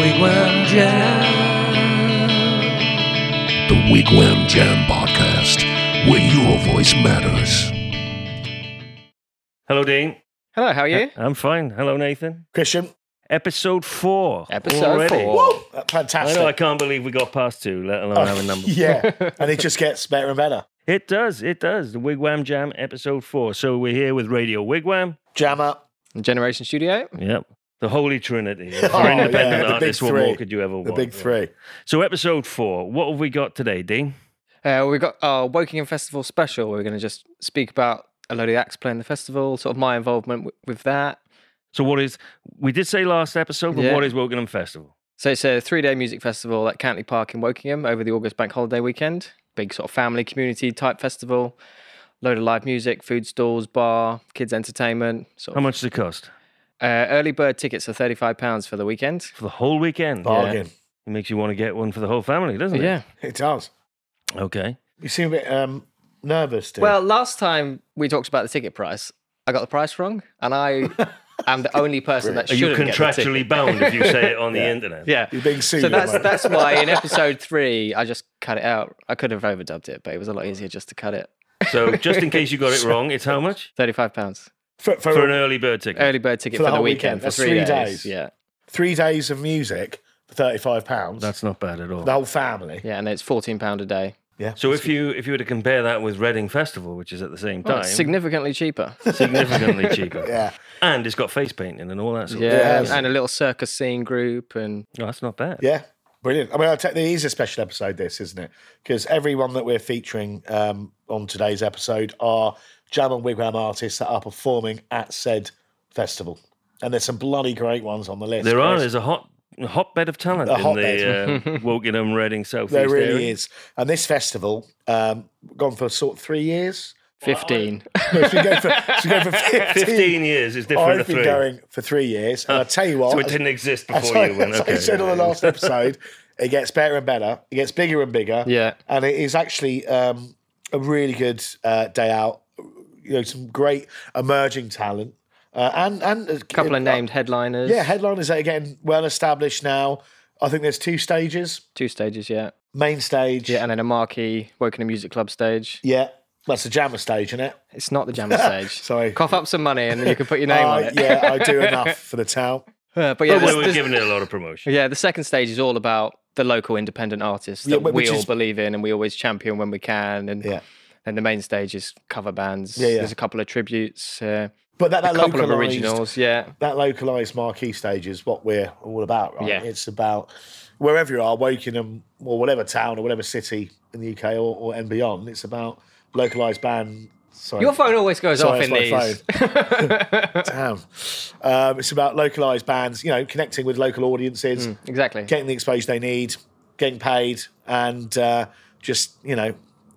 Wigwam Jam. The Wigwam Jam Podcast, where your voice matters. Hello, Dean. Hello, how are you? I'm fine. Hello, Nathan. Christian. Episode four. Episode already. four. Woo! I Fantastic. know. I can't believe we got past two, let alone oh, have a number. yeah, and it just gets better and better. It does. It does. The Wigwam Jam, episode four. So we're here with Radio Wigwam. Jam up. Generation Studio. Yep. The Holy Trinity. Oh, independent yeah, the big artists, what three. more could you ever want? The big three. So, episode four. What have we got today, Dean? Uh, we've got our Wokingham Festival special. We're going to just speak about a load of acts playing the festival, sort of my involvement w- with that. So, what is? We did say last episode, but Yeah. what is Wokingham Festival? So it's a three-day music festival at Cantley Park in Wokingham over the August Bank Holiday weekend. Big sort of family community type festival. Load of live music, food stalls, bar, kids entertainment. Sort How of. much does it cost Uh, early bird tickets are thirty-five pounds for the weekend. for the whole weekend? Bargain. It makes you want to get one for the whole family, doesn't it? Yeah. It does. Okay. You seem a bit um, nervous, dude. Well, last time we talked about the ticket price, I got the price wrong, and I am the only person that Are you shouldn't get the contractually ticket. bound if you say it on the internet? Yeah. you're being sued. So at that's moment. that's why in episode three I just cut it out. I could have overdubbed it, but it was a lot easier just to cut it. So just in case you got it wrong, it's how much Thirty-five pounds for, for, for an early bird ticket? early bird ticket For for, the the, weekend, weekend. for three, three days. days. Yeah, three days of music for thirty-five pounds. That's not bad at all. the whole family. yeah, and it's fourteen pound a day. Yeah. So if you if you were to compare that with Reading Festival, which is at the same Well, time, it's significantly cheaper. significantly cheaper, yeah, and it's got face painting and all that sort Yeah, of Yeah. and a little circus scene group, and Oh, that's not bad. yeah, brilliant. I mean, it is a special episode, this, isn't it? Because everyone that we're featuring um, on today's episode are Jam and Wigwam artists that are performing at said festival, and there's some bloody great ones on the list. There are. There's a hot hotbed of talent A in hotbed. the uh, Wokingham, Reading, South There really area. is. And this festival, um, gone for sort of three years. Fifteen. No, it's been going for, it's going for 15. Fifteen years is different to I've been three. going for three years. And I'll tell you what, so it didn't exist before I, you went. as I Okay. said on the last episode, it gets better and better. It gets bigger and bigger. yeah, And it is actually um, a really good uh, day out. You know, some great emerging talent. Uh, and and a a couple of named headliners. Yeah, headliners that are getting well established now. I think there's two stages. two stages. Yeah, Main stage. yeah, and then a marquee Wokingham Music Club stage. Yeah. That's the Jamma stage, isn't it? It's not the Jamma stage. Sorry. Cough up some money and then you can put your name on I- it. yeah, I do enough for the town. Uh, but yeah, But this- we were this- giving it a lot of promotion. yeah, the second stage is all about the local independent artists Yeah, that but we which all is- believe in and we always champion when we can. And Yeah. then the main stage is cover bands. Yeah, yeah. There's a couple of tributes, uh, But that, a couple of localised- originals. Yeah, that localized marquee stage is what we're all about, right? Yeah. It's about wherever you are, Wokingham or whatever town or whatever city in the UK or, or and beyond. It's about localized band. Sorry, your phone always goes Sorry, off in that's these. my damn. Um, it's about localized bands. You know, connecting with local audiences, exactly. getting the exposure they need, getting paid, and uh, just you know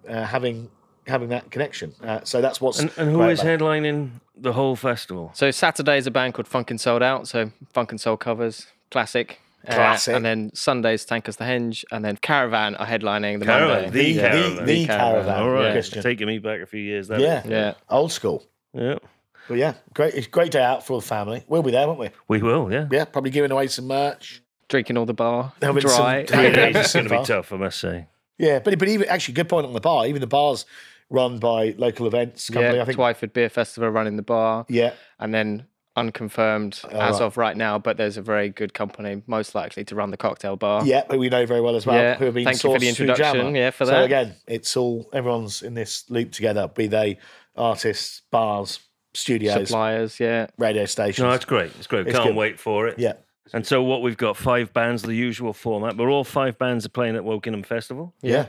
uh, having having that connection. Uh, so that's what's And, and who great is about headlining the whole festival? So Saturday is a band called Funk and Sold Out. So Funk and Soul covers, classic. Uh, Classic. and then Sundays, Tankers the Henge, and then Caravan are headlining the Caravan, Monday. the the, Caravan. the, the Caravan. caravan. All right, Christian. taking me back a few years. That Yeah, is. Yeah. old school. yeah, But yeah, great. It's great day out for all the family. We'll be there, won't we? we will. Yeah, Yeah, probably giving away some merch. Drinking all the bar, Having some- dry. three Yeah. days is going to be tough, I must say. Yeah, but but even actually, good point on the bar. Even the bars run by local events company. yeah, I think. Twyford Beer Festival running the bar. Yeah, and then unconfirmed as right. of right now, but there's a very good company most likely to run the cocktail bar. yeah, who we know very well as well. Yeah, who have been thank you for the sourced through introduction, yeah, for so that. again, it's all everyone's in this loop together. Be they artists, bars, studios, Suppliers, yeah. radio stations. No, it's great. It's great. It's Can't good. wait for it. yeah, And so what we've got five bands, the usual format, but all five bands are playing at Wokingham Festival, yeah,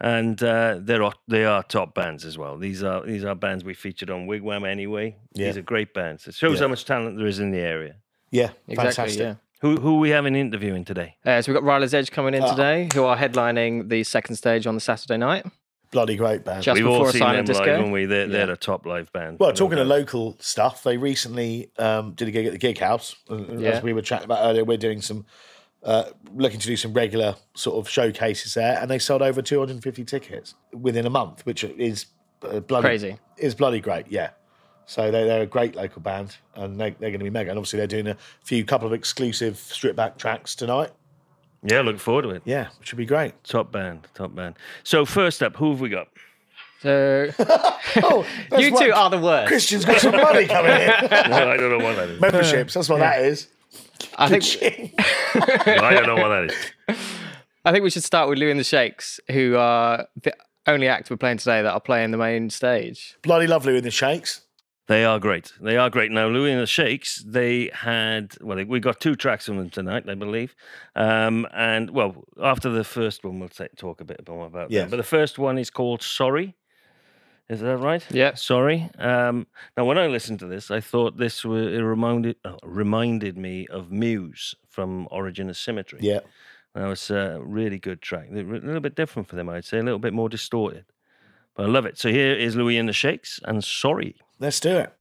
and uh, they're o- they are top bands as well. These are these are bands we featured on Wigwam anyway. Yeah. These are great bands. It shows Yeah. how much talent there is in the area. yeah. Exactly, Fantastic. yeah. Who who are we having interviewing today? Uh, so we've got Rila's Edge coming in Oh. today, who are headlining the second stage on the Saturday night. Bloody great band. Just We've before all a seen them silent live, disco. haven't we? They're, they're Yeah. a top live band. Well, talking of local stuff, they recently um, did a gig at the Gig House. Yeah. As we were chatting about earlier, we're doing some, uh, looking to do some regular sort of showcases there, and they sold over 250 tickets within a month, which is uh, bloody Crazy. Is bloody great, yeah. So they, they're a great local band, and they, they're going to be mega. And obviously, they're doing a few couple of exclusive strip back tracks tonight. Yeah, look forward to it. Yeah, which would be great. Top band, top band. So first up, who have we got? So Oh, you what- two are the worst. Christian's got some money coming in. No, I don't know what that is. Memberships, that's what that is. I think Ching. I don't know what that is. I think we should start with Louis and the Shakes, who are the only act we're playing today that are playing the main stage. Bloody lovely in the shakes. They are great. They are great. Now, Louis and the Shakes, they had, well, we got two tracks from them tonight, I believe. Um, and, well, after the first one, we'll ta- talk a bit more about Yeah. that. But the first one is called Sorry. Is that right? Yeah. Sorry. Um, now, when I listened to this, I thought this were, it reminded, uh, reminded me of Muse from Origin of Symmetry. Yeah. That was a really good track. A little bit different for them, I'd say, a little bit more distorted. But I love it. So here is Louis and the Shakes and Sorry. Let's do it.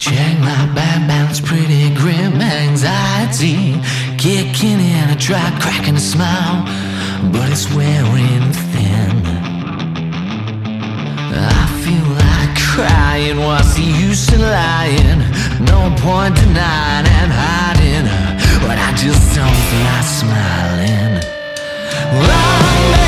Check my bad balance, pretty grim anxiety. Kicking in a dry, cracking a smile, but it's wearing thin. Crying, what's the use in lying? No point denying and hiding, but I just don't feel like smiling. I'm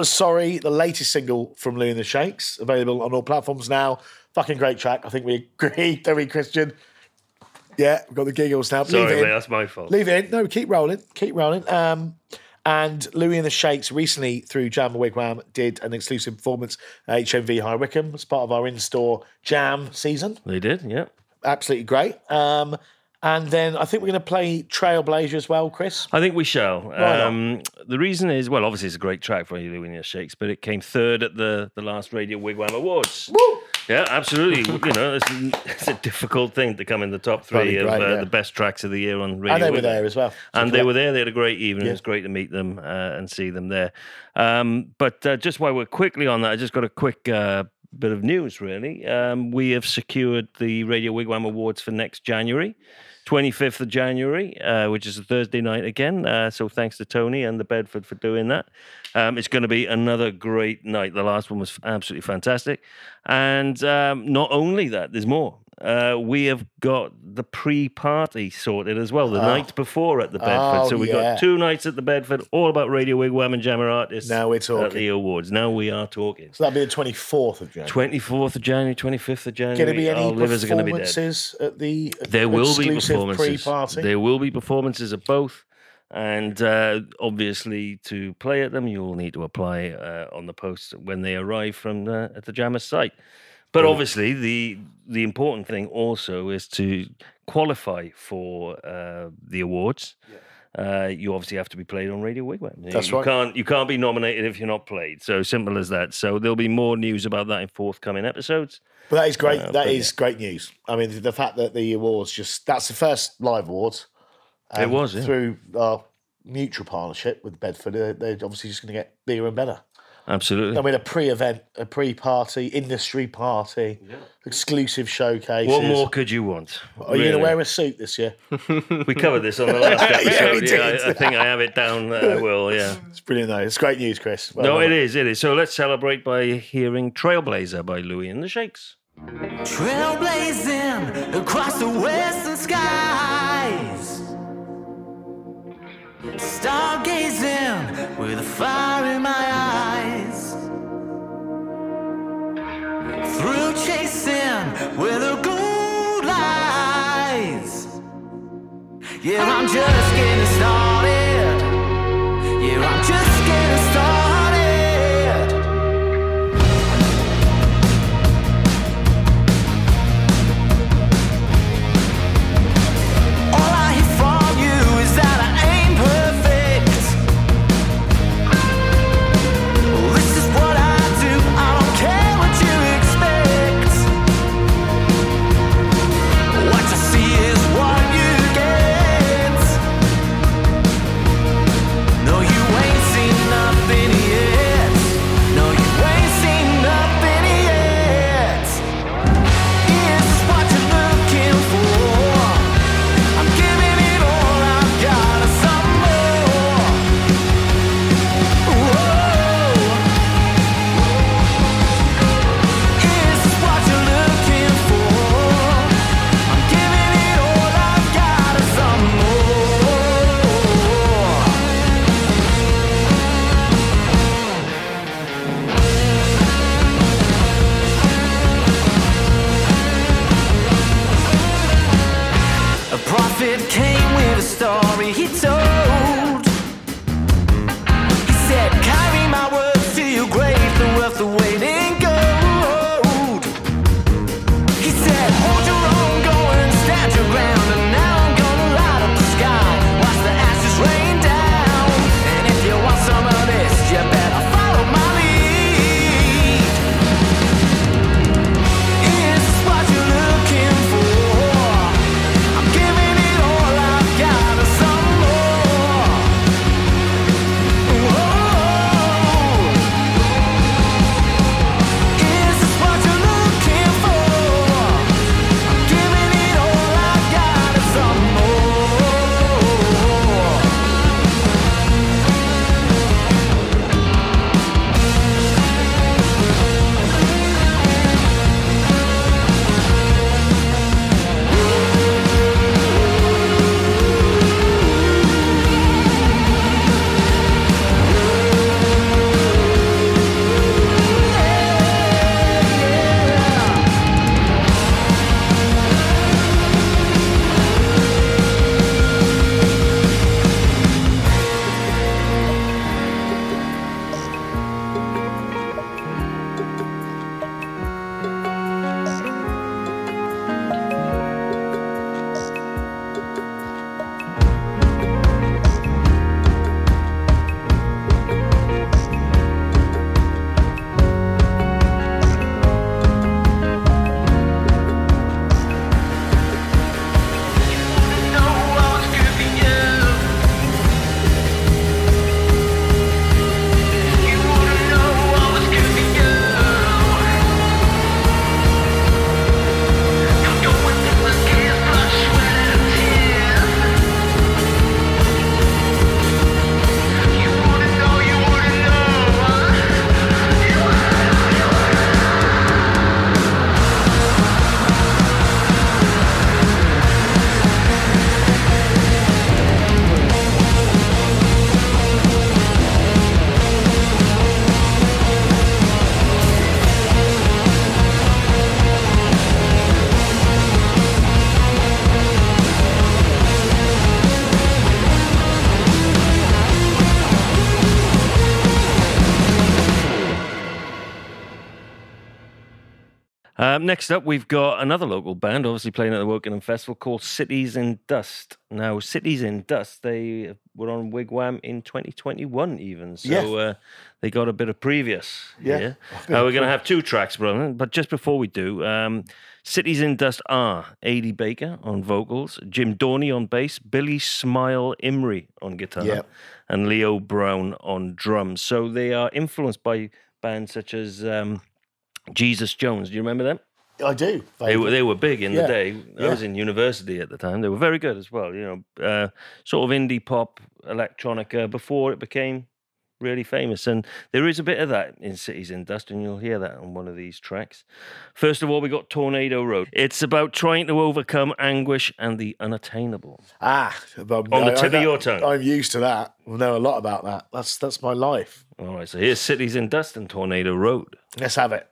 was Sorry, the latest single from Louis and the Shakes, available on all platforms now. Fucking great track. I think we agree, don't we, Christian? Yeah, we've got the giggles now. Leave Sorry, it in. that's my fault. Leave it in. No, keep rolling. Keep rolling. Um, and Louis and the Shakes recently, through Jam and Wigwam, did an exclusive performance at HMV High Wycombe as part of our in store Jam season. They did, yeah. Absolutely great. Um, and then I think we're going to play Trailblazer as well, Chris. I think we shall. Um, the reason is, well, obviously it's a great track for you, Louis Shakes, but it came third at the, the last Radio Wigwam Awards. Yeah, absolutely. you know, it's, it's a difficult thing to come in the top three of uh, yeah. the best tracks of the year on Radio And they were there as well. and they were there. They had a great evening. Yeah. It was great to meet them uh, and see them there. Um, but uh, just while we're quickly on that, I just got a quick uh, bit of news. Really, um, we have secured the Radio Wigwam Awards for next January. 25th of January, uh, which is a Thursday night again. Uh, so thanks to Tony and the Bedford for doing that. Um, it's going to be another great night. The last one was absolutely fantastic. And um, not only that, there's more. Uh, we have got the pre-party sorted as well. The night before at the Bedford, Oh, so we yeah. got two nights at the Bedford, all about Radio Wigwam and Jamma artists. Now we're at talking. the awards. Now we are talking. So that'll be the 24th of January. Twenty fourth of January, twenty fifth of January. Going to be our any livers are going to be dead. performances at the There will be performances. pre-party? There will be performances of both. And uh, obviously, to play at them, you'll need to apply uh, on the post when they arrive from the, at the Jamma site. But obviously, the the important thing also is to qualify for uh, the awards. Uh, you obviously have to be played on Radio Wigwam. You- That's you right. Can't you can't be nominated if you're not played. So simple as that. So there'll be more news about that in forthcoming episodes. But that is great. Uh, that is great news. I mean, the fact that the awards just—that's the first live awards. It um, was, yeah. through our mutual partnership with Bedford. They're, they're obviously just going to get bigger and better. Absolutely. I mean, a pre-event, a pre-party, industry party, exclusive showcase. What more could you want? Are you going to wear a suit this year? We covered this on the last Yeah, episode. we yeah, did. I, I think I have it down. That I will. Yeah. It's brilliant, though. It's great news, Chris. Well No, done. it is. It is. So let's celebrate by hearing "Trailblazer" by Louis and the Shakes. Trailblazing across the western skies. Stargazing with a fire in my eyes. Through chasing where the gold lies. Yeah, I'm just getting started. Um, next up, we've got another local band, obviously playing at the Wokingham Festival, called Cities in Dust. Now, Cities in Dust, they were on Wigwam in 2021, even. So Yeah. uh, they got a bit of previous. Yeah. Uh, we're going to have two tracks, brother. But just before we do, um, Cities in Dust are Adi Baker on vocals, Jim Dorney on bass, Billy Smile Imrie on guitar, Yeah. and Leo Brown on drums. So they are influenced by bands such as um, Jesus Jones. Do you remember them? I do. They were they were big in Yeah, the day. I yeah. was in university at the time. They were very good as well. You know, uh, sort of indie pop, electronica before it became really famous. And there is a bit of that in Cities in Dust, and you'll hear that on one of these tracks. First of all, we got Tornado Road. It's about trying to overcome anguish and the unattainable. Ah, On the I- tip of I- your tongue. I'm used to that. I know a lot about that. That's that's my life. All right, so here's Cities in Dust and Tornado Road. Let's have it.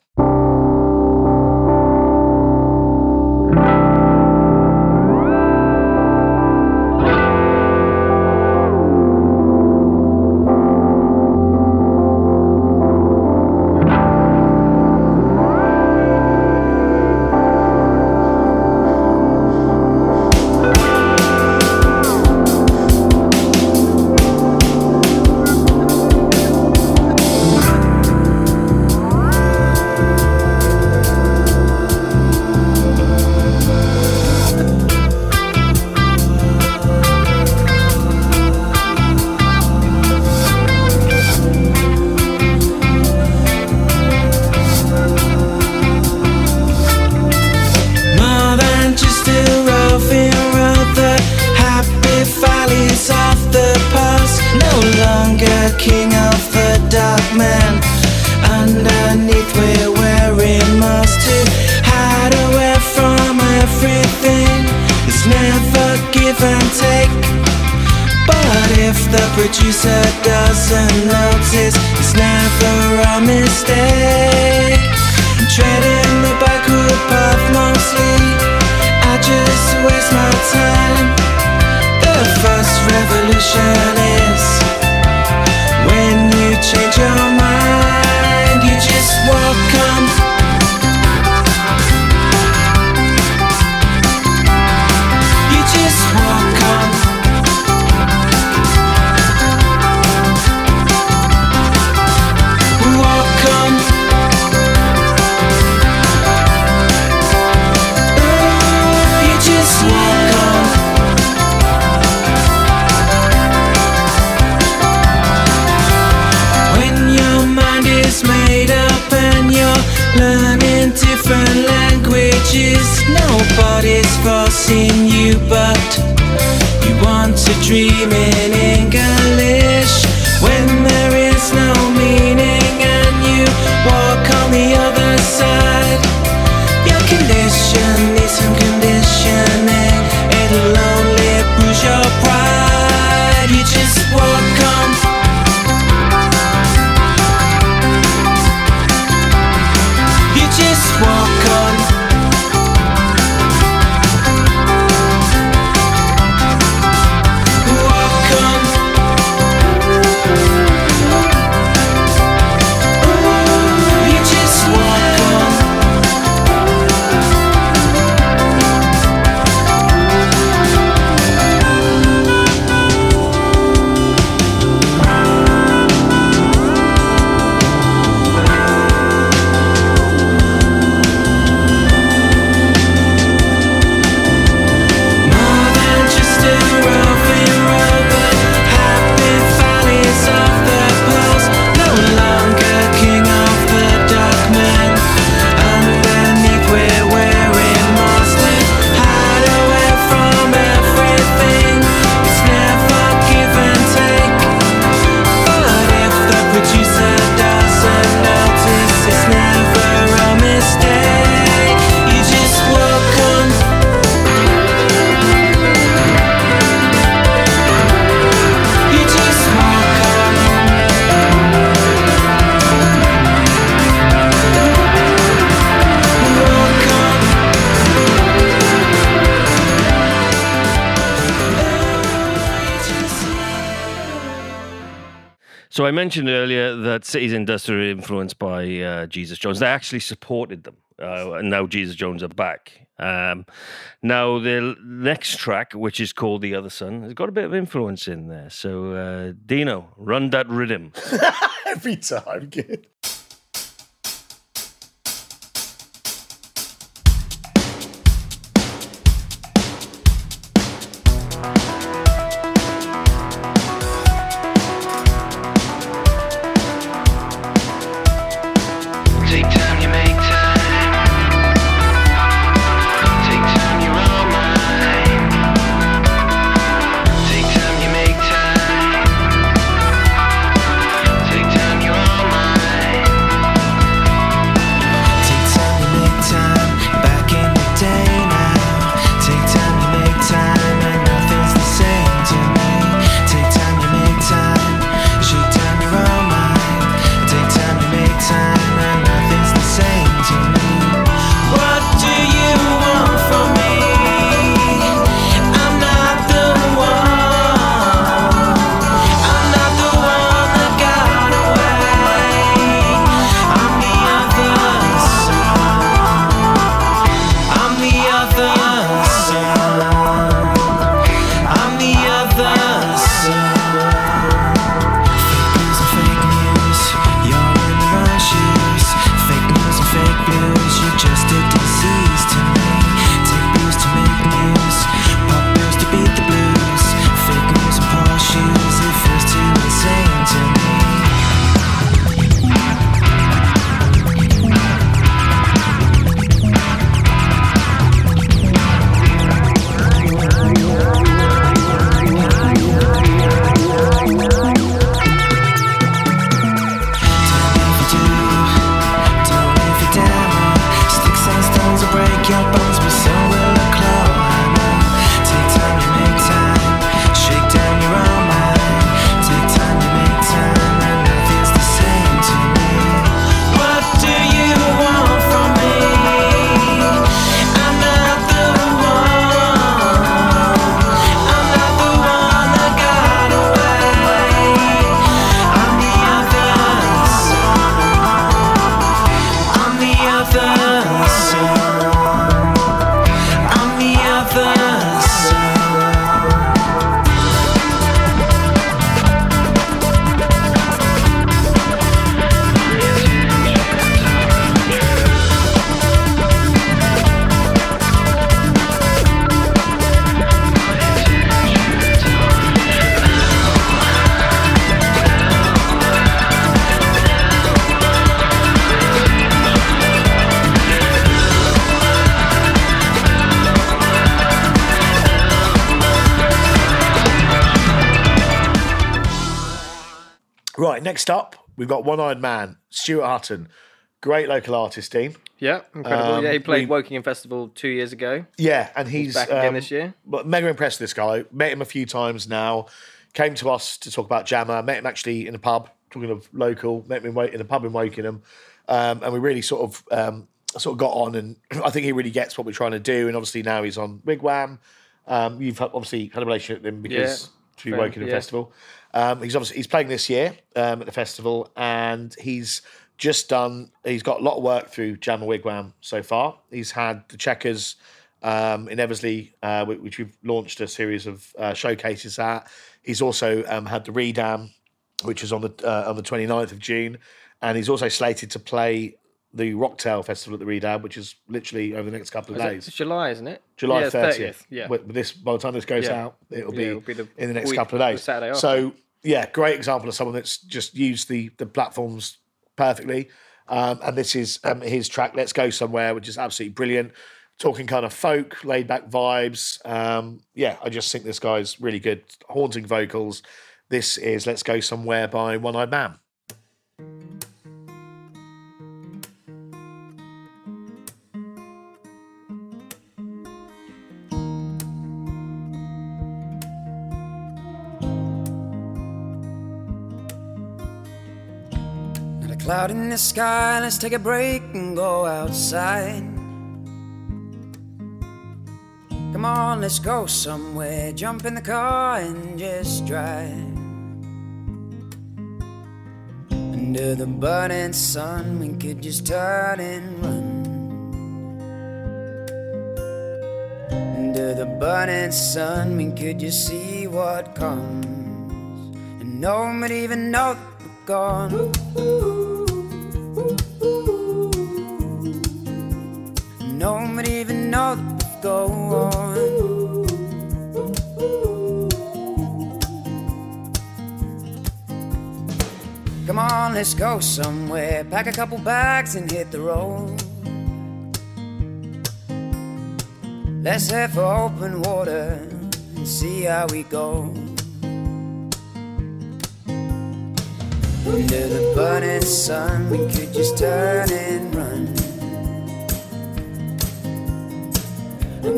Mentioned earlier that Cities Dust are influenced by uh, Jesus Jones. They actually supported them uh, and now Jesus Jones are back. Um, now the next track, which is called "The Other Sun," has got a bit of influence in there. So uh, Dino, run that rhythm. Every time. Good. Next up, we've got One Eyed Man, Stuart Hutton. Great local artist team. Yeah, incredible. Um, yeah, he played we- Wokingham Festival two years ago. Yeah, and he's, back again um, this year. But mega impressed with this guy. Met him a few times now. Came to us to talk about Jamma. Met him actually in a pub, talking of local. Met him in, a pub in Wokingham, um, and we really sort of um, sort of got on. And I think he really gets what we're trying to do. And obviously now he's on Wigwam. Um, you've obviously had a relationship with him because Yeah, fair, Wokingham yeah. Festival. Um, he's obviously he's playing this year um, at the festival, and he's just done. He's got a lot of work through Jamma Wigwam so far. He's had the Checkers um, in Eversley, uh, which we've launched a series of uh, showcases at. He's also um, had the Redam, which is on the uh, on the 29th of June, and he's also slated to play the Rocktail Festival at the Redam, which is literally over the next couple of Is days. It's July, isn't it? July yeah, it's 30th. Yeah. But this, by the time this goes Yeah. out, it'll be, Yeah, it'll be the in the next week- couple of days. Saturday. So yeah, great example of someone that's just used the the platforms perfectly. Um, and this is um, his track "Let's Go Somewhere," which is absolutely brilliant. Talking kind of folk, laid back vibes. Um, yeah, I just think this guy's really good. Haunting vocals. This is "Let's Go Somewhere" by One Eyed Man. cloud in the sky, let's take a break and go outside. Come on, let's go somewhere. Jump in the car and just drive. Under the burning sun, we could just turn and run. Under the burning sun, we could just see what comes. And nobody even know that we're gone. Ooh, ooh. Go on. Come on, let's go somewhere. Pack a couple bags and hit the road. Let's head for open water and see how we go. Under the burning sun, we could just turn and run.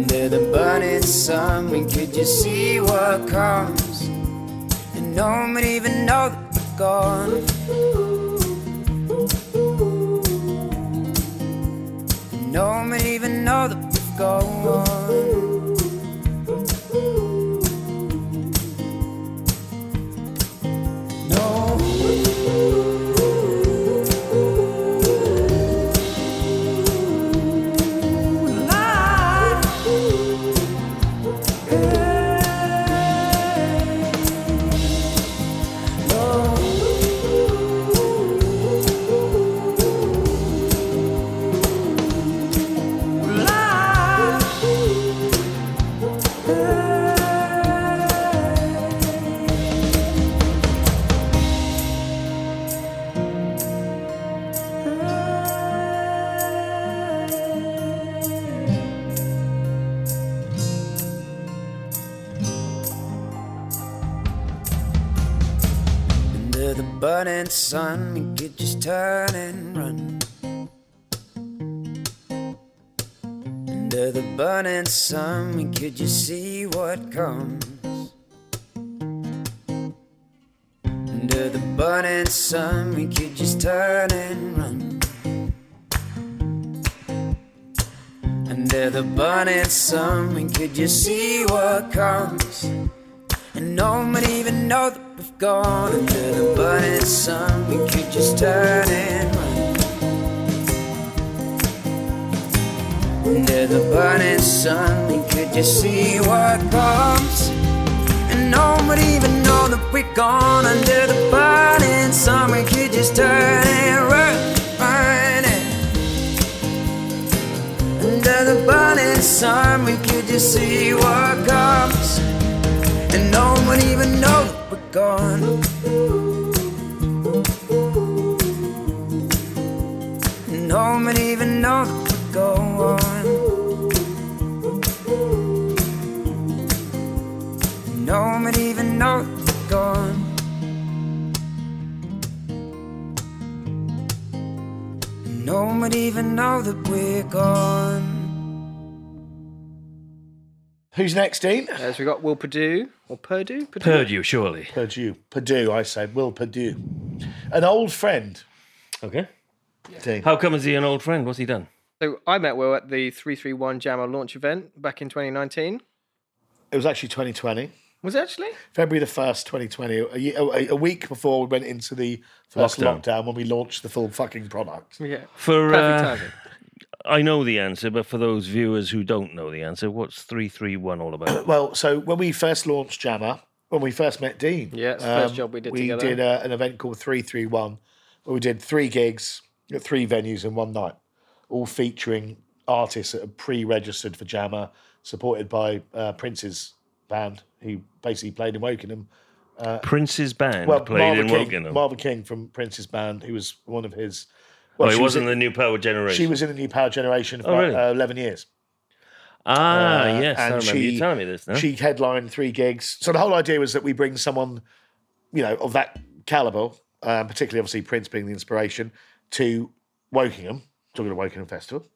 Under the burning sun, we could just see what comes. And no one would even know that we're gone. No one would even know that we've gone. Sun, we could just turn and run. Under the burning sun, we could just see what comes. Under the burning sun, we could just turn and run. Under the burning sun, we could just see what comes. And no one even know that we've gone under the burning sun. We could just turn and run. Under the burning sun, we could just see what comes. And no one would even know that we're gone under the burning sun. We could just turn and run. run and under the burning sun, we could just see what comes. And no one would even know gone. One would even know that we're gone. No one would even know that we're gone. No one even know that we're gone. Who's next, Dean? As we got Will Purdue or Purdue, Purdue, surely. Purdue. Purdue, I said. Will Purdue. An old friend, Okay. Dean. How come is he an old friend? What's he done? So I met Will at the 331 Jamma launch event back in 2019. It was actually 2020. Was it actually? February the 1st, 2020. A, ye- a, a week before we went into the first Lockdown. lockdown, when we launched the full fucking product. Yeah. For Perfect uh, timing. I know the answer, but for those viewers who don't know the answer, what's three three one all about? Well, so when we first launched Jamma, when we first met Dean, um, Yeah, it's the first job we did we together. did uh, an event called 331 where we did three gigs at three venues in one night, all featuring artists that are pre registered for Jamma, supported by uh, Prince's band, who basically played in Wokingham. Prince's band Well, played Marvin in King, Wokingham. Marva King from Prince's band, who was one of his. Oh, she he was wasn't in- the new power generation. She was in the New Power Generation for Oh, really? uh, 11 years. ah, Uh, yes, I and remember you telling me this. Now. She headlined three gigs. So the whole idea was that we bring someone, you know, of that caliber, um, particularly obviously Prince being the inspiration, to Wokingham, talking about Wokingham Festival,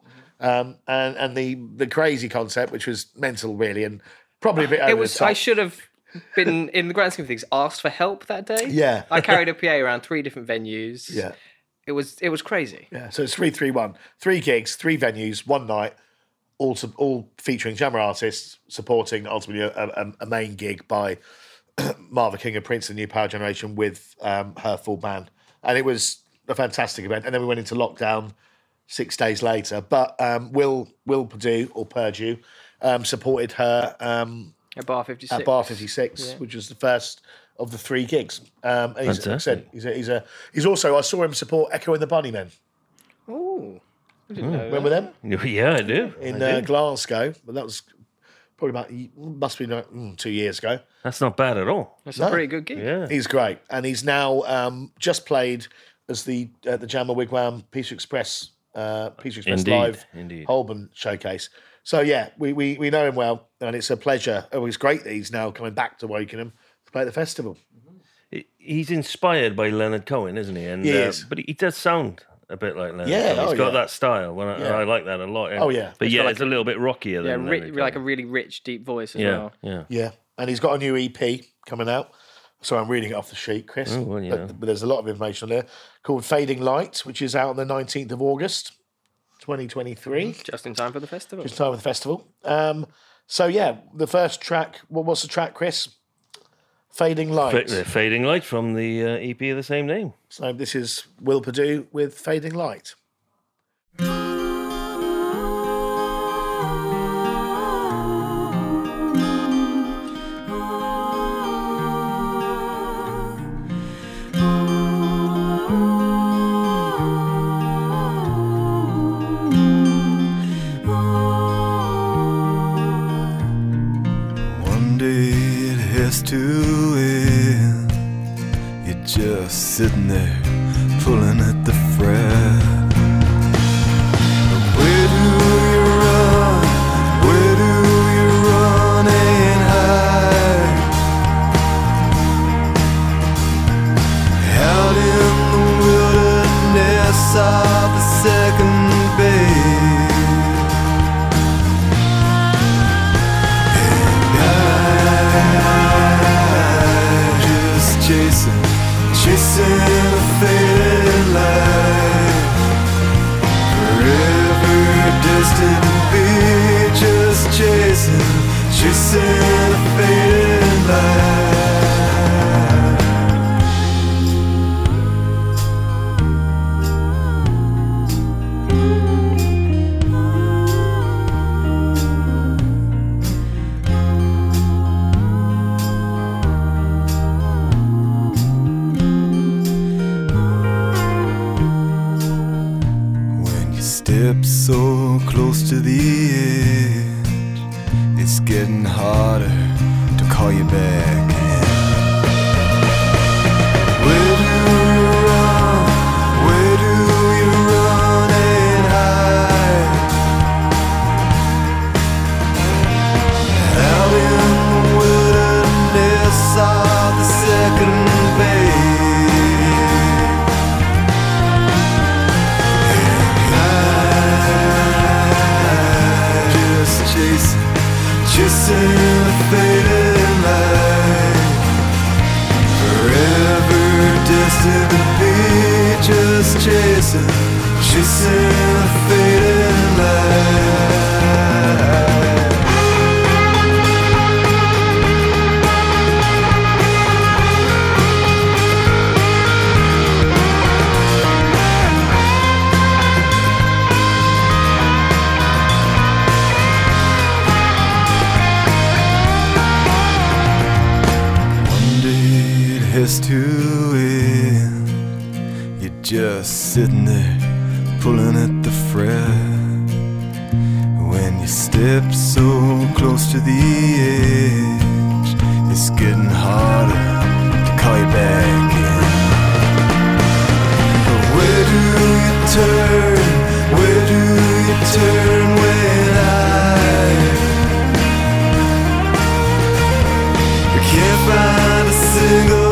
um, and and the the crazy concept, which was mental, really, and probably a bit. Over It was. The top. I should have been in the grand scheme of things asked for help that day. Yeah. I carried a PA around three different venues. Yeah, It was. It was crazy. yeah. So it's three, three, one, three gigs, three venues, one night. All, su- all featuring Jamma artists supporting ultimately a, a, a main gig by Marva King and Prince, the New Power Generation, with um, her full band, and it was a fantastic event. And then we went into lockdown six days later. But um, Will Will Purdue or Purdue um, supported her um, At Bar 56. at Bar 56, which was the first of the three gigs. Um, and he's, like I said, he's, a, he's a he's also I saw him support Echo and the Bunnymen. Oh, I didn't. Remember them Yeah, I do. in I uh, do. Glasgow? But that was probably about must be like, mm, two years ago. That's not bad at all. That's No. a pretty good gig. Yeah. He's great, and he's now um, just played as the uh, the Jamma Wigwam Peace Express uh, Peace Express Indeed, Live indeed. Holborn showcase. So yeah, we, we we know him well, and it's a pleasure. Oh, it's great that he's now coming back to Wokingham to play at the festival. He's inspired by Leonard Cohen, isn't he? And He uh, is. but he does sound a bit like Leonard. Yeah, Cohen. oh, He's got yeah. that style, and I, Yeah. I like that a lot. Oh, yeah. but He's yeah, got it's like- a little bit rockier Yeah, than ri- Leonard like a Cohen. really rich, deep voice as yeah, well. yeah. Yeah, and he's got a new EP coming out. So I'm reading it off the sheet, Chris. Oh, well, you but, but there's a lot of information on there called Fading Light, which is out on the 19th of August, 2023. Just in time for the festival. Just time of the festival. Um, so yeah, the first track. What what's the track, Chris? Fading Light. Uh, Fading Light from the uh, EP of the same name. So this is Will Purdue with Fading Light. Chasing, chasing a fading light. Forever destined to be just chasing, chasing a fading so close to the edge, it's getting harder to call you back in. But Where do you turn? Where do you turn when I can't find a single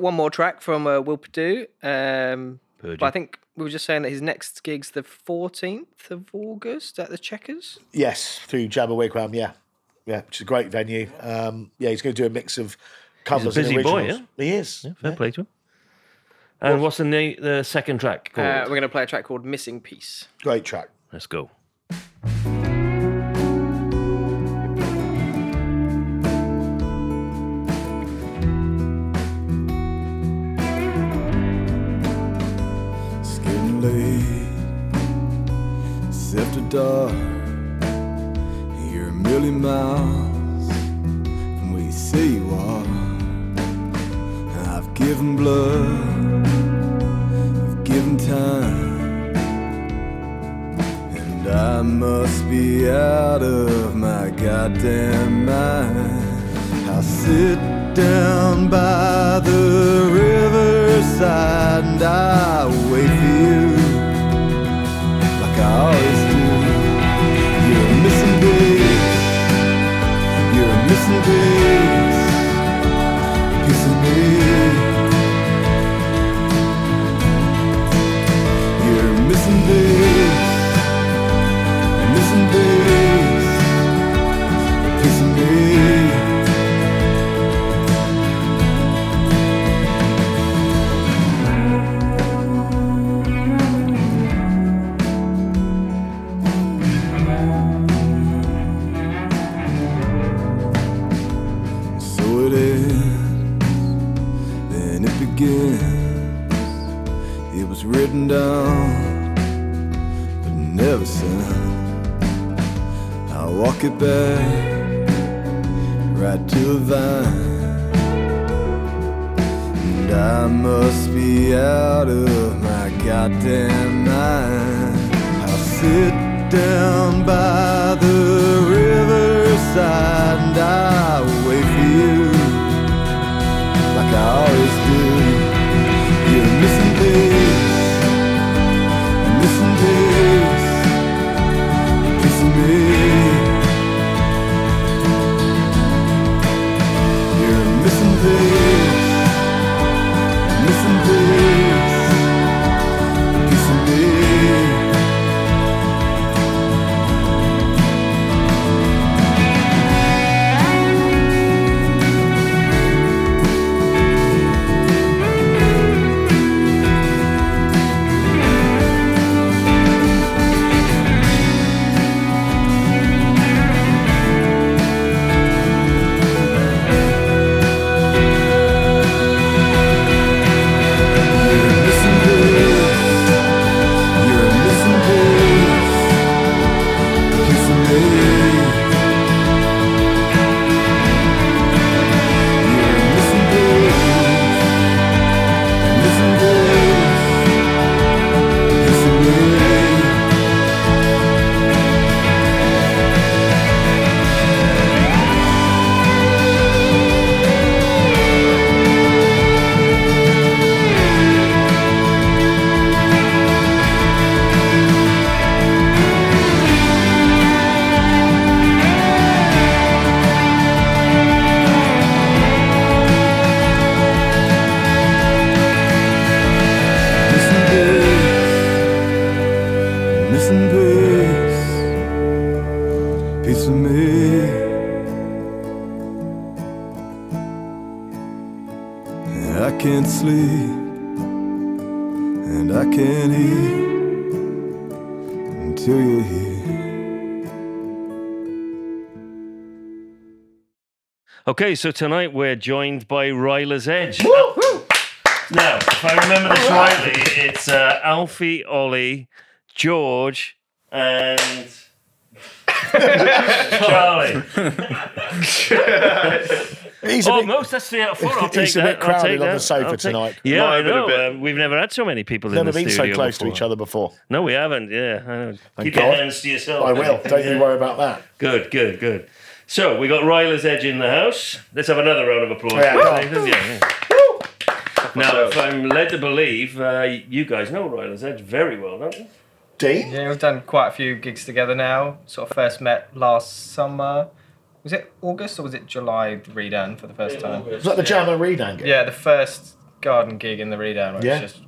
got one more track from uh, Will Purdue. Um, Purdue. but I think we were just saying that his next gig's the 14th of August at the Checkers. Yes, through Jamma Wigwam. Yeah, yeah, which is a great venue. Um, yeah, he's going to do a mix of covers busy and boy, yeah? He is. Yeah, fair play to him. And what's the na- the second track called? Uh, we're going to play a track called Missing Piece. Great track. Let's go. Dark. You're a million miles from where you say you are. And I've given blood, I've given time. And I must be out of my goddamn mind. I'll sit down by the riverside and I'll wait for you like I always You're Okay, so tonight we're joined by Rila's Edge. Now, if I remember this rightly, it's uh, Alfie, Ollie, George, and Charlie. He's a bit, Almost, that's three out of four. I'll take He's a bit crowded I'll take on the sofa I'll take- tonight. Yeah, Might I have been a know. bit- Um, we've never had so many people never in the been so studio close before. to each other before. No, we haven't. Yeah, I know. Keep God. your hands to yourself. I will. Don't you worry about that. Good, good, good. So we got Rila's Edge in the house. Let's have another round of applause. Yeah, for go on. Nathan. Yeah, yeah. Now, if I'm led to believe, uh, you guys know Rila's Edge very well, don't you? Dean? Yeah, we've done quite a few gigs together now. Sort of first met last summer. Was it August or was it July? The Redan for the first time. Was that the Jam and Redan gig? Yeah, the first garden gig in the Redan where Yeah. it just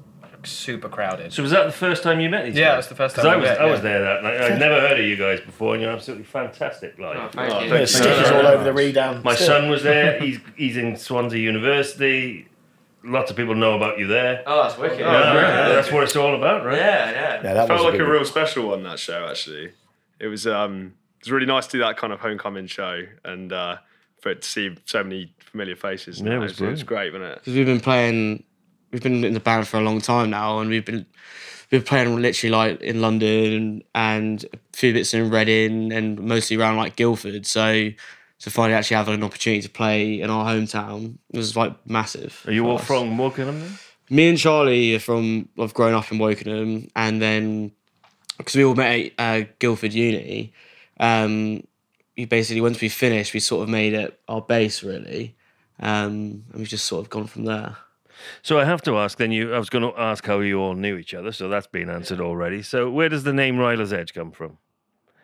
super crowded. So was that the first time you met these Yeah, guys? it was the first time I we was, met, I was yeah. there that night. I'd never heard of you guys before, and you're absolutely fantastic live. Thank you. There's stickers all over the Redan. My still. son was there. He's he's in Swansea University. Lots of people know about you there. Oh, that's wicked. Yeah, that's what it's all about, right? Yeah, yeah. Yeah, that felt was like good a one. real special one that show actually. It was um it was really nice to do that kind of homecoming show and uh, for it to see so many familiar faces. Yeah, it was it was great, wasn't it? because we've been playing, we've been in the band for a long time now, and we've been we've been playing literally like in London and a few bits in Reading and mostly around like Guildford. So to finally actually have an opportunity to play in our hometown was like massive. Are you all us. from Wokingham then? Me and Charlie are from. I've grown up in Wokingham, and then because we all met at uh, Guildford Uni, um, we basically once we finished, we sort of made it our base really, um, and we've just sort of gone from there. So I have to ask then you I was going to ask how you all knew each other, so that's been answered already. So where does the name Rila's Edge come from?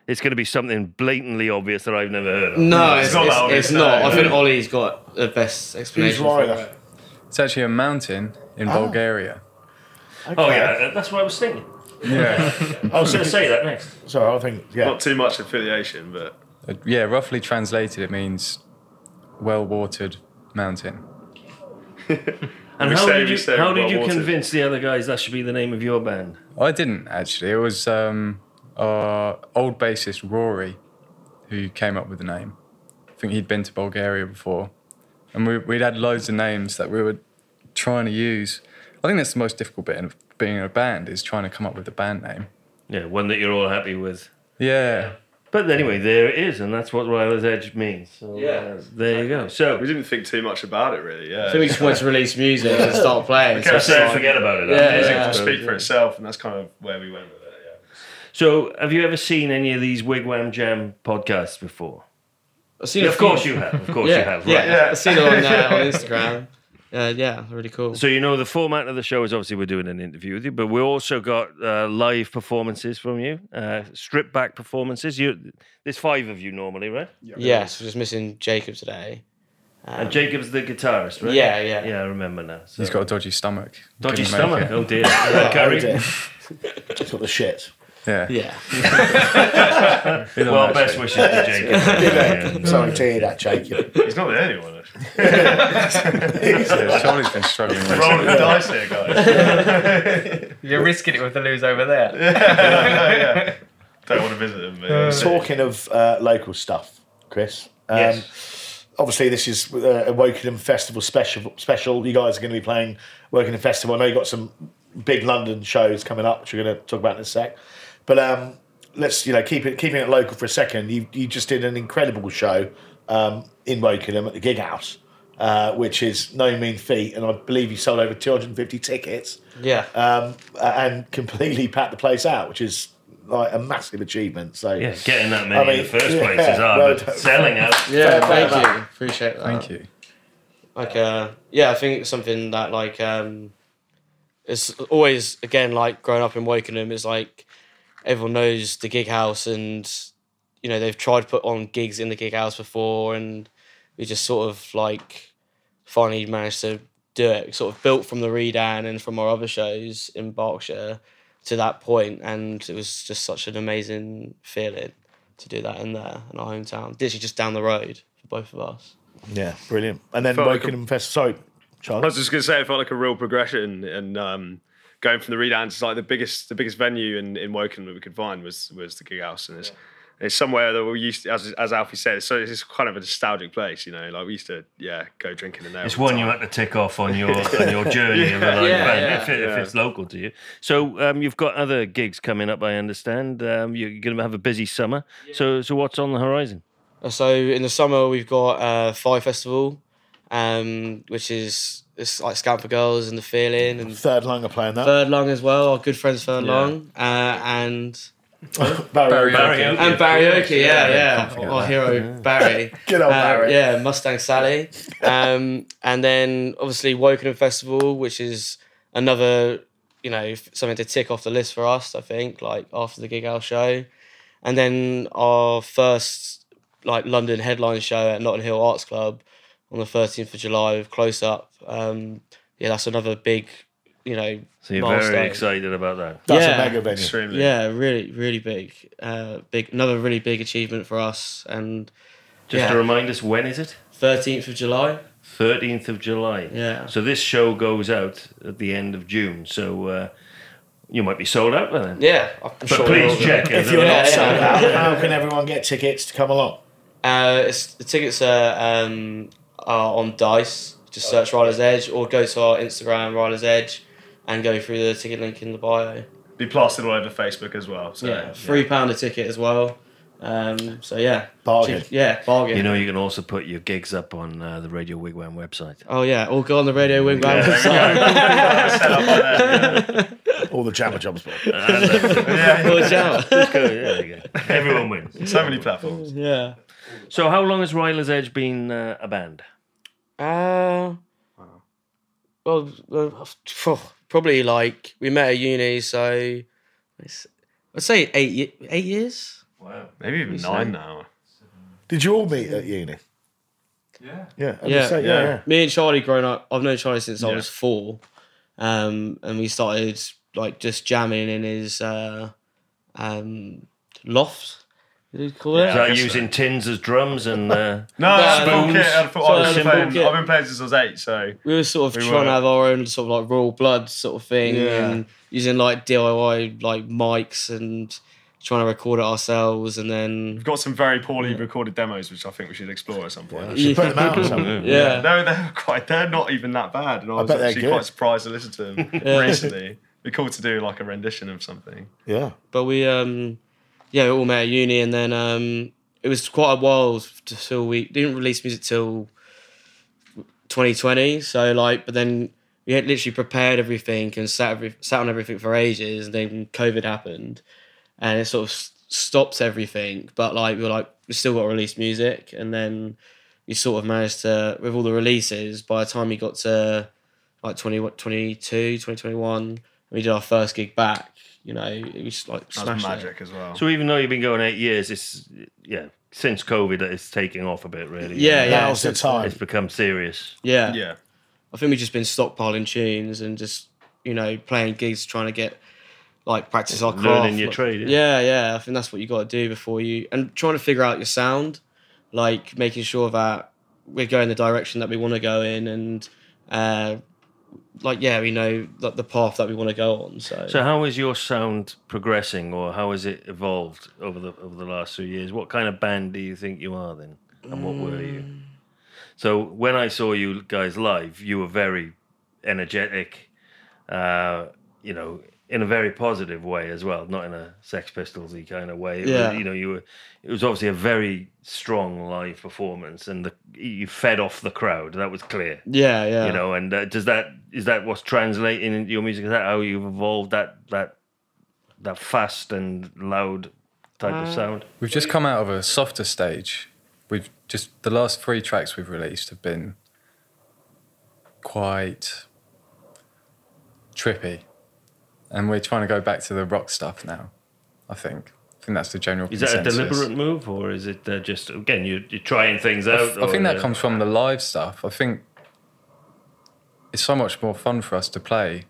It's going to be something blatantly obvious that I've never heard of. No, it's, not it's, that it's not. I think Ollie's got the best explanation. for Ryler? it. It's actually a mountain in Bulgaria. Oh yeah, that's what I was thinking. Yeah. I was going to say that next. Sorry, I think yeah. Not too much affiliation, but Uh, yeah, roughly translated, it means well watered mountain. And We how say- did you say how did you convince the other guys that should be the name of your band? I didn't actually. It was um, our old bassist Rory who came up with the name. I think he'd been to Bulgaria before, and we, we'd had loads of names that we were trying to use. I think that's the most difficult bit of being in a band is trying to come up with a band name. Yeah, one that you're all happy with. Yeah, But anyway, there it is, and that's what Rila's Edge means. So, Yeah. uh, there you go. So we didn't think too much about it really. Yeah. I think we just wanted to release music and start playing. kept so- saying forget about it. Yeah, Music yeah. will speak for itself, and that's kind of where we went with it. Yeah. So, have you ever seen any of these Wigwam Jam podcasts before? I've seen Yeah, a of few- course you have. Of course yeah, you have. Yeah, Yeah. I've seen it on, uh, on Instagram. Uh, yeah, really cool. So you know the format of the show is obviously we're doing an interview with you, but we also got uh, live performances from you, uh, stripped back performances. You, there's five of you normally, right? yes, we're just missing Jacob today. Um, And Jacob's the guitarist, right? Yeah, yeah. Yeah, I remember now. So. he's got a dodgy stomach. dodgy Couldn't stomach. Oh dear. Oh, Gary. dear. Just got the shit. Yeah. Yeah. Well, best wishes to Jacob. Yeah. Sorry to hear that, Jacob. He's not the only one. actually. Yeah, Charlie's been struggling with Rolling the dice here, guys. You're risking it with the lose over there. yeah. Don't want to visit him. But. Talking of uh, local stuff, Chris. Um, Yes. Obviously, this is uh, a Wokingham Festival special. Special. You guys are going to be playing Wokingham Festival. I know you've got some big London shows coming up, which we're going to talk about in a sec. But um, let's you know keep it keeping it local for a second. You you just did an incredible show um, in Wokingham at the Gig House, uh, which is no mean feat, and I believe you sold over 250 tickets Yeah. um, and completely packed the place out, which is like a massive achievement. So Yeah, getting that many I mean, in the first yeah, place is hard, well but selling out. yeah, thank play. you. Appreciate that. Thank you. Like, uh, yeah, I think it's something that, like, um, it's always, again, like, growing up in Wokingham, is like everyone knows the gig house and, you know, they've tried to put on gigs in the gig house before and we just sort of, like, finally managed to do it. Sort of built from the Redan and from our other shows in Berkshire to that point, and it was just such an amazing feeling to do that in there in our hometown. Literally just down the road for both of us. yeah, brilliant. And then Felt like a- Wokingham Festival. Sorry, I was just going to say, it felt like a real progression, and um, going from the Redance, it's like the biggest, the biggest venue in, in Woking that we could find was was the Gig House, and it's it's somewhere that we used, to, as as Alfie said, so it's kind of a nostalgic place, you know. Like we used to, yeah, go drinking in there. It's all the one you had to tick off on your on your journey of a live Yeah, band, yeah, if, it, if it's local to you. So um, you've got other gigs coming up, I understand. Um, you're going to have a busy summer. So so what's on the horizon? Uh, So in the summer we've got uh, Fire Festival, um, which is it's like Scout for Girls and the Feeling and Third Lung are playing that. Third Lung as well. Our good friends Third Yeah. Lung uh, and Barry. Barry. and Barry Barryoki, yeah, yeah, can't our that. hero Barry. Good old Uh, Barry. yeah, Mustang Sally, um, and then obviously Wokingham Festival, which is another you know something to tick off the list for us. I think like after the Gig House show, and then our first like London headline show at Notting Hill Arts Club on the thirteenth of July with Close Up. Um, yeah, that's another big, you know, So you're milestone. very excited about that. That's yeah. a mega venue. Extremely. Yeah, really, really big, uh, big. Another really big achievement for us. And Just Yeah. to remind us, when is it? thirteenth of July. 13th of July. Yeah. So this show goes out at the end of June. So uh, you might be sold out by then. Yeah, I'm But sure please we'll- check. If you're Yeah, not sold yeah. out, how can everyone get tickets to come along? Uh, it's, the tickets are, um, are on Dice. Just search Rila's Edge or go to our Instagram Rila's Edge and go through the ticket link in the bio. be plastered all over Facebook as well. So yeah, three pound a ticket as well. Um, so yeah, Bargain. Cheap- Yeah, bargain. You know, you can also put your gigs up on uh, the Radio Wigwam website. Oh yeah, all go on the Radio Wigwam Yeah. website. All the jammer jobs. Bob. All jammer. Yeah, there you go. Everyone wins. So many platforms. yeah. So, how long has Rila's Edge been uh, a band? Uh, well, uh, probably like we met at uni, so it's- I'd say eight eight years. Wow. Maybe even nine now. Did you all meet at uni? Yeah. Yeah. I was Yeah. saying, yeah, yeah. Me and Charlie growing up, I've known Charlie since I was four, um, and we started like just jamming in his uh, um, loft. What do Is it? that guess using tins as drums and uh, No, I spoons. spoons. I thought, I was Sorry, playing, I've been playing since I was eight, so we were sort of We trying were. to have our own sort of like royal blood sort of thing Yeah. and using like DIY like mics and trying to record it ourselves and then we've got some very poorly recorded demos, which I think we should explore at some point. You should put them out or something. yeah. No, they're quite. They're not even that bad, and I was actually quite surprised to listen to them Yeah. recently. It'd be cool to do like a rendition of something. Yeah. But we um yeah, we all met at uni and then um it was quite a while till we didn't release music till 2020. So like but then we had literally prepared everything and sat every, sat on everything for ages and then COVID happened and it sort of stopped everything. But like we were like we still got to release music and then we sort of managed to with all the releases by the time we got to like 20, 22, 2021 we did our first gig back you know it was like That's smashed it. magic as well. so? Even though you've been going eight years, it's yeah since COVID, it's taking off a bit. Really, Yeah, yeah. Now's the time. It's become serious. Yeah. yeah, I think we've just been stockpiling tunes and just, you know, playing gigs, trying to get, like, practice our craft. Learning your Like- trade, Yeah, yeah. I think that's what you got to do before you, and trying to figure out your sound, like making sure that we're going the direction that we want to go in and, uh, like, yeah, we know like, the path that we want to go on. So, So, how is your sound progressing, or how has it evolved over the over the last few years? What kind of band do you think you are then, and what were you? So, when I saw you guys live, you were very energetic, uh, you know, in a very positive way as well, not in a Sex Pistolsy kind of way. It was- Yeah. you know, you were. It was obviously a very strong live performance, and the, you fed off the crowd. That was clear yeah, yeah. you know and uh, does that is that what's translating into your music is that how you've evolved that that that fast and loud type Uh, of sound We've just come out of a softer stage. We've just the last three tracks we've released have been quite trippy, and we're trying to go back to the rock stuff now. I think. I think that's the general. is that a deliberate move or is it uh, just again you, you're trying things I, out f- I think that uh, comes from the live stuff. I think it's so much more fun for us to play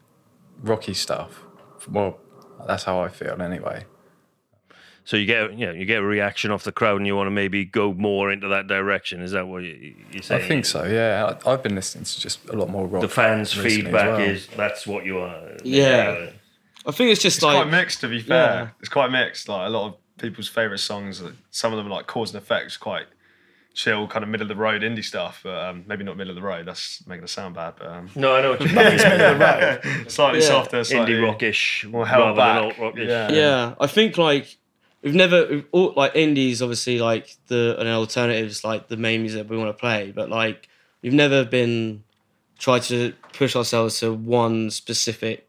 rocky stuff. Well, that's how I feel anyway. so you get you know you get a reaction off the crowd and you want to maybe go more into that direction is that what you, you're saying I think so. Yeah, I, I've been listening to just a lot more rock. the fans feedback well. is that's what you are Yeah. I think it's just it's like, quite mixed to be fair. Yeah. It's quite mixed. Like a lot of people's favorite songs, some of them are like cause and effects, quite chill, kind of middle of the road indie stuff. But um, maybe not middle of the road. That's making it sound bad. But um, no I know what you mean slightly Yeah. softer, slightly indie rockish more held rather than back. alt rockish Yeah. yeah i think like we've never we've all, like indies obviously like the and alternatives like the main music we want to play but like we've never been tried to push ourselves to one specific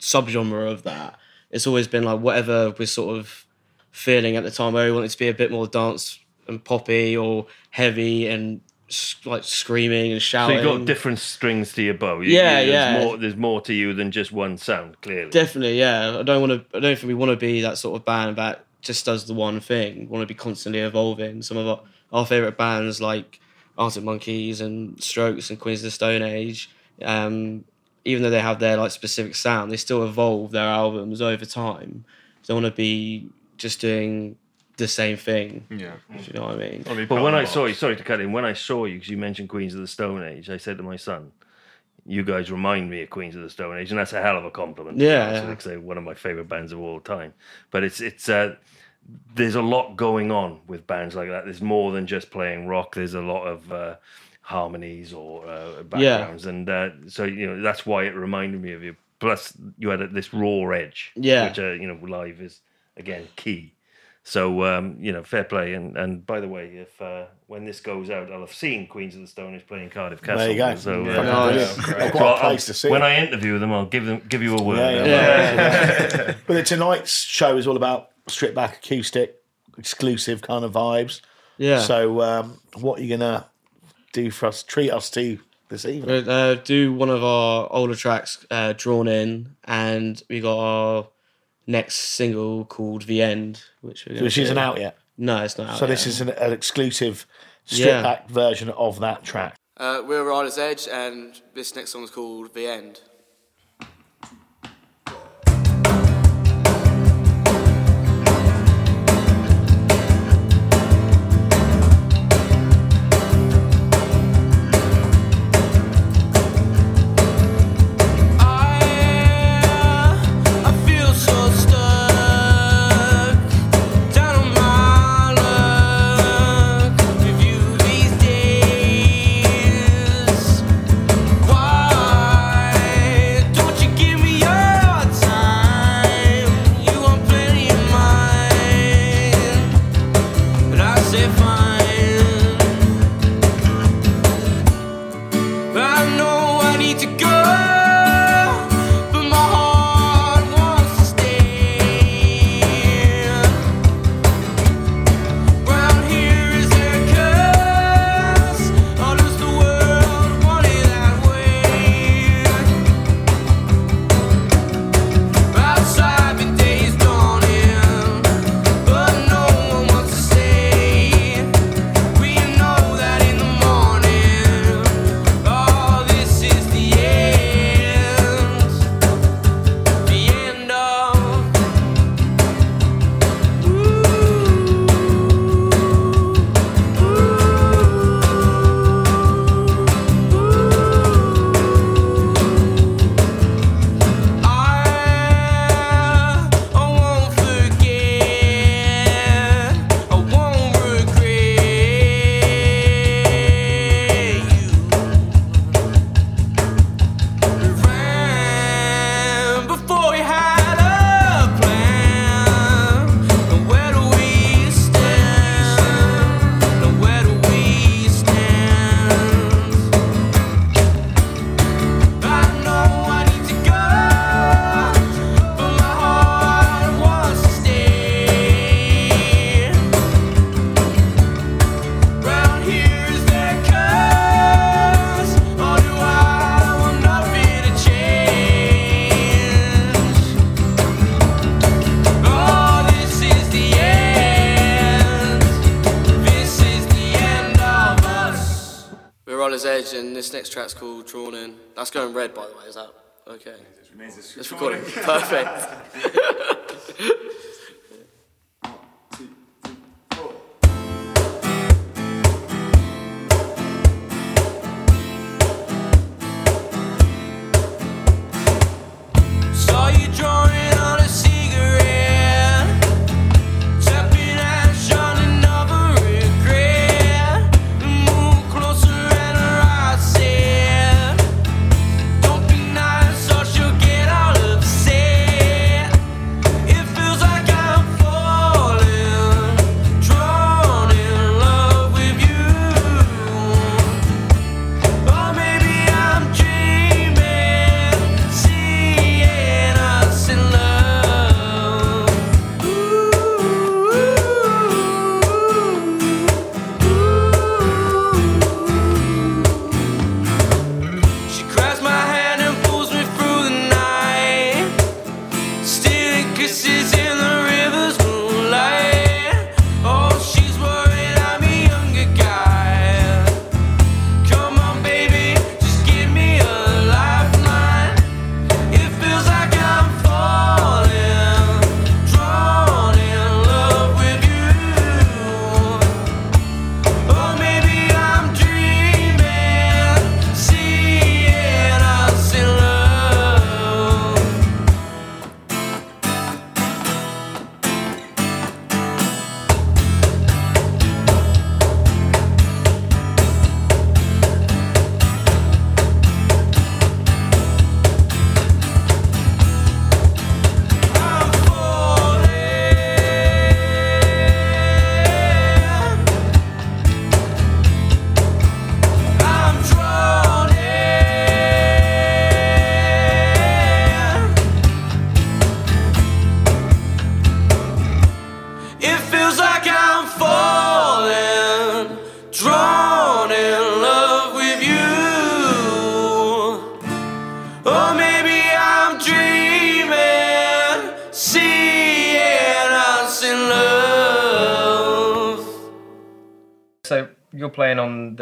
subgenre of that it's always been like whatever we're sort of feeling at the time where we wanted to be a bit more dance and poppy or heavy and like screaming and shouting. So you've got different strings to your bow. You- Yeah, you- there's yeah. More, there's more to you than just one sound, clearly. Definitely, yeah. I don't want to. I don't think we want to be that sort of band that just does the one thing. We want to be constantly evolving. Some of our, our favorite bands like Arctic Monkeys and Strokes and Queens of the Stone Age, um, even though they have their like specific sound, they still evolve their albums over time. They don't want to be just doing the same thing. Yeah. If you know what I mean? Probably But when on I the saw you, sorry to cut in, when I saw you, because you mentioned Queens of the Stone Age, I said to my son, you guys remind me of Queens of the Stone Age, and that's a hell of a compliment. Yeah, yeah. yeah. Like say one of my favorite bands of all time. But it's it's uh, there's a lot going on with bands like that. There's more than just playing rock. There's a lot of uh, harmonies or uh, backgrounds, and uh, so you know that's why it reminded me of you plus you had this raw edge, Yeah. which uh, you know live is again key. So um, you know, fair play. And and by the way, if uh, when this goes out, I'll have seen Queens of the Stone is playing Cardiff Castle. There you go. So Yeah. uh, Nice. so What a I'll- place to see When. I interview them, I'll give them give you a word. Yeah, yeah, yeah. but tonight's show is all about stripped back acoustic, exclusive kind of vibes. Yeah. So, um, what are you gonna do for us? Treat us to this evening? Uh, do one of our older tracks, uh, Drawn In, and we got our next single called The End, which we're Which isn't out yet. No, it's not out So this is an, an exclusive stripped Yeah. back version of that track. Uh, we're Rila's Edge, and this next song is called The End. Edge, and this next track's called Drawn In. That's going red, by the way. Is that okay? It's recording. Perfect.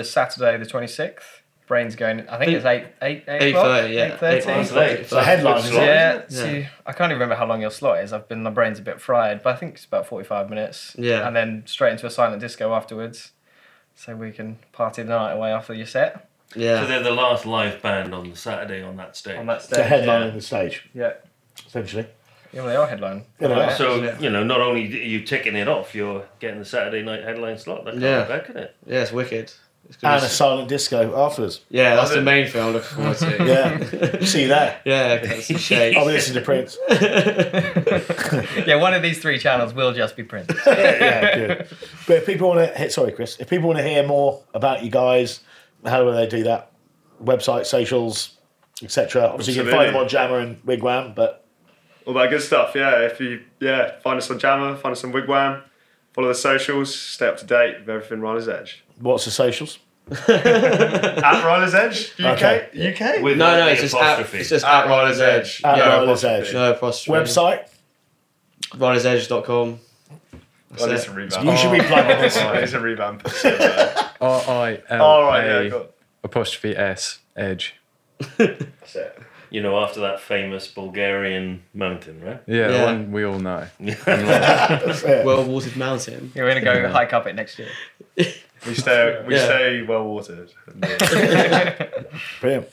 the Saturday, the 26th. Brain's going. I think Eight- it's eight eight eight eight o'clock. thirty, yeah. Eight thirty. Eight thirty. It's a headline, Good isn't? Yeah, see, I can't even remember how long your slot is. I've been my brain's a bit fried, but I think it's about forty-five minutes. Yeah. and then straight into a silent disco afterwards, so we can party the night away after your set Yeah. So they're the last live band on the Saturday on that stage. on that It's the stage. headline yeah. on the stage, Yeah, essentially. yeah, well, they are headline. You know, Yeah. So you know, not only are you ticking it off, you're getting the Saturday night headline slot. That Yeah. yeah, back in it. Yeah, it's wicked. It's gonna And a silent disco afterwards. yeah, that's the main thing I'm looking forward to. Yeah. See you there. Yeah, that's some shake. I'll be listening to Prince. yeah, one of these three channels will just be Prince. yeah, good. But if people want to, sorry, Chris, if people want to hear more about you guys, how do they do that? Website, socials, etc. Obviously, you can find them on Jamma and Wigwam, but All that good stuff. Yeah, if you yeah find us on Jamma, find us on Wigwam, follow the socials, stay up to date with everything Rila's Edge. What's the socials? At Rila's Edge, UK, Okay. UK. With no, no, it's just at, apostrophe. it's just At at Rila's Edge. At yeah, Rila's Edge. no apostrophe. Website? RilasEdge.com. I need it. to revamp. You should be plugging oh, this. I need to revamp. it. R I L All right, A got it. apostrophe S edge. That's it. You know, after that famous Bulgarian mountain, right? Yeah, the one we all know. Well watered mountain. Yeah, we're gonna go hike up it next year. We stay, we Yeah. stay well watered. Brilliant.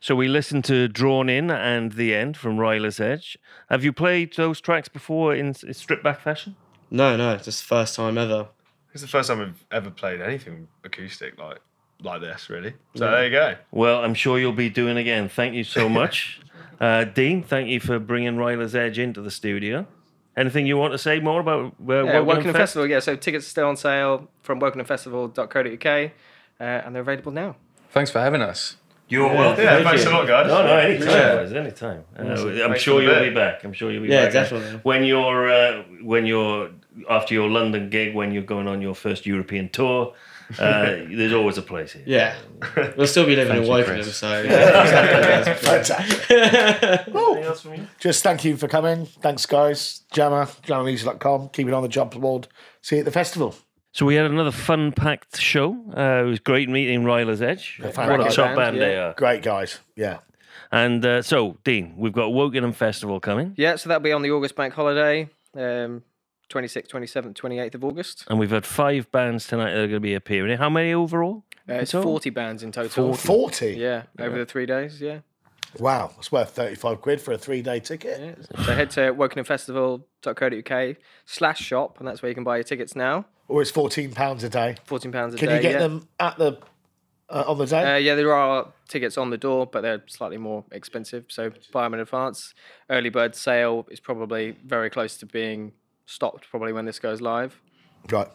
So we listened to Drawn In and The End from Rila's Edge. Have you played those tracks before in, in stripped back fashion? No, no, it's just the first time ever. It's the first time we've ever played anything acoustic like like this, really. So there you go. Well, I'm sure you'll be doing again. Thank you so much. uh, Dean, thank you for bringing Rila's Edge into the studio. Anything you want to say more about uh, Yeah, Wokingham Wokingham Festival. Yeah, so tickets are still on sale from wokinghamfestival.co.uk, uh, and they're available now. Thanks for having us. You're welcome. Yeah, thanks a lot, guys. No, no, anytime, Yeah. guys, anytime. Uh, I'm sure you'll be back. I'm sure you'll be Yeah, back. definitely. When you're uh, when you're after your London gig, when you're going on your first European tour, uh, there's always a place here. Yeah. We'll still be living Thank in you, Wokingham, Chris. so. Fantastic. Anything else from you? Just thank you for coming. Thanks, guys. Jamma, jammermusic.com. Keep it on the jump board. See you at the festival. So we had another fun-packed show. Uh, it was great meeting Rila's Edge. Yeah, what a top band, band they yeah. are. Great guys. Yeah. And uh, so, Dean, we've got Wokingham Festival coming, Yeah, so that'll be on the August bank holiday, um, 26th, 27th, 28th of August. and we've had five bands tonight that are going to be appearing. How many overall? Uh, it's total? 40 bands in total. 40. Yeah, over the three days, yeah. Wow. It's worth 35 quid for a three day ticket. yeah. So head to wokinghamfestival.co.uk slash shop, and that's where you can buy your tickets now. Or it's £14 a day. £14 a Can day. Can you get yeah. them at the uh, on the day? Uh, yeah, there are tickets on the door, but they're slightly more expensive. So buy them in advance. Early bird sale is probably very close to being stopped, probably when this goes live. right.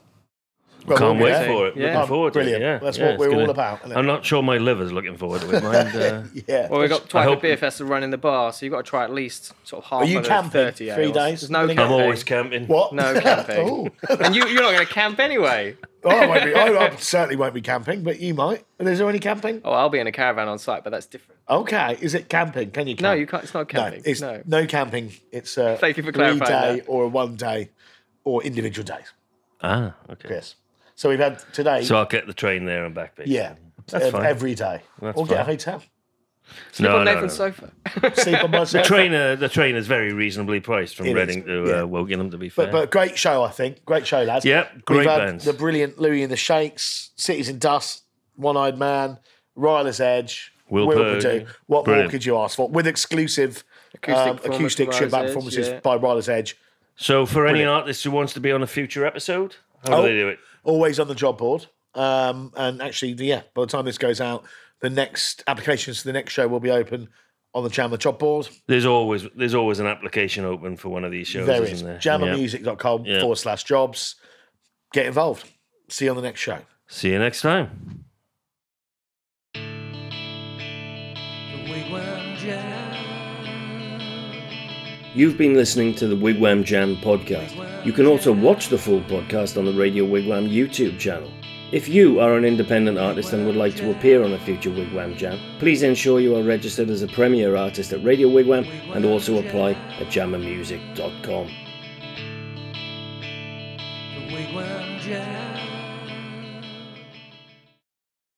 Can't we'll wait there. for it. Yeah. Looking Oh, forward to brilliant. it. Yeah, That's yeah, what we're gonna- all about. I'm not sure my liver's looking forward to it. Mind, uh, Yeah. Well, we've got Twyford hope- Beer Festival running the bar, so you've got to try at least sort of half Are you of those camping 30 three days? There's no Gonna I'm camping. always camping. What? No camping. oh, and you, you're not going to camp anyway. oh, I, won't be, I, I certainly won't be camping, but you might. Is there any camping? Oh, I'll be in a caravan on site, but that's different. Okay. Is it camping? Can you camp? No, you can't. It's not No, camping. it's no. no, camping. It's a Thank you for three clarifying day that. or a one day or individual days. Ah, okay. Yes. So we've had today. So I'll get the train there and back. Basically. yeah. That's ev- fine. Every day. That's or get a fine. hotel. Sleep No, on no, Nathan's no. sofa. Sleep on my The sofa. trainer, the train is very reasonably priced from It is, Reading to yeah. uh, Wokingham. To be fair, But, but great show, I think. Great show, lads. Yep, great We've had bands. The brilliant Louis and the Shakes, Cities in Dust, One Eyed Man, Rila's Edge, Will Purdue. Purdue. What Brilliant. more could you ask for? With exclusive Acoustic um, performance acoustic from strip back Edge, performances yeah. by Rila's Edge. so for any artist who wants to be on a future episode, how Oh. do they do it? Always on the job board. Um, and actually, yeah, by the time this goes out, the next applications for the next show will be open on the Jamma job board. There's always there's always an application open for one of these shows, there is isn't there? Jammamusic.com Yeah. forward slash jobs. Get involved. See you on the next show. See you next time. You've been listening to the Wigwam Jam podcast. You can also watch the full podcast on the Radio Wigwam YouTube channel. If you are an independent artist and would like to appear on a future Wigwam Jam, please ensure you are registered as a premier artist at Radio Wigwam and also apply at jammamusic.com. Wigwam Jam.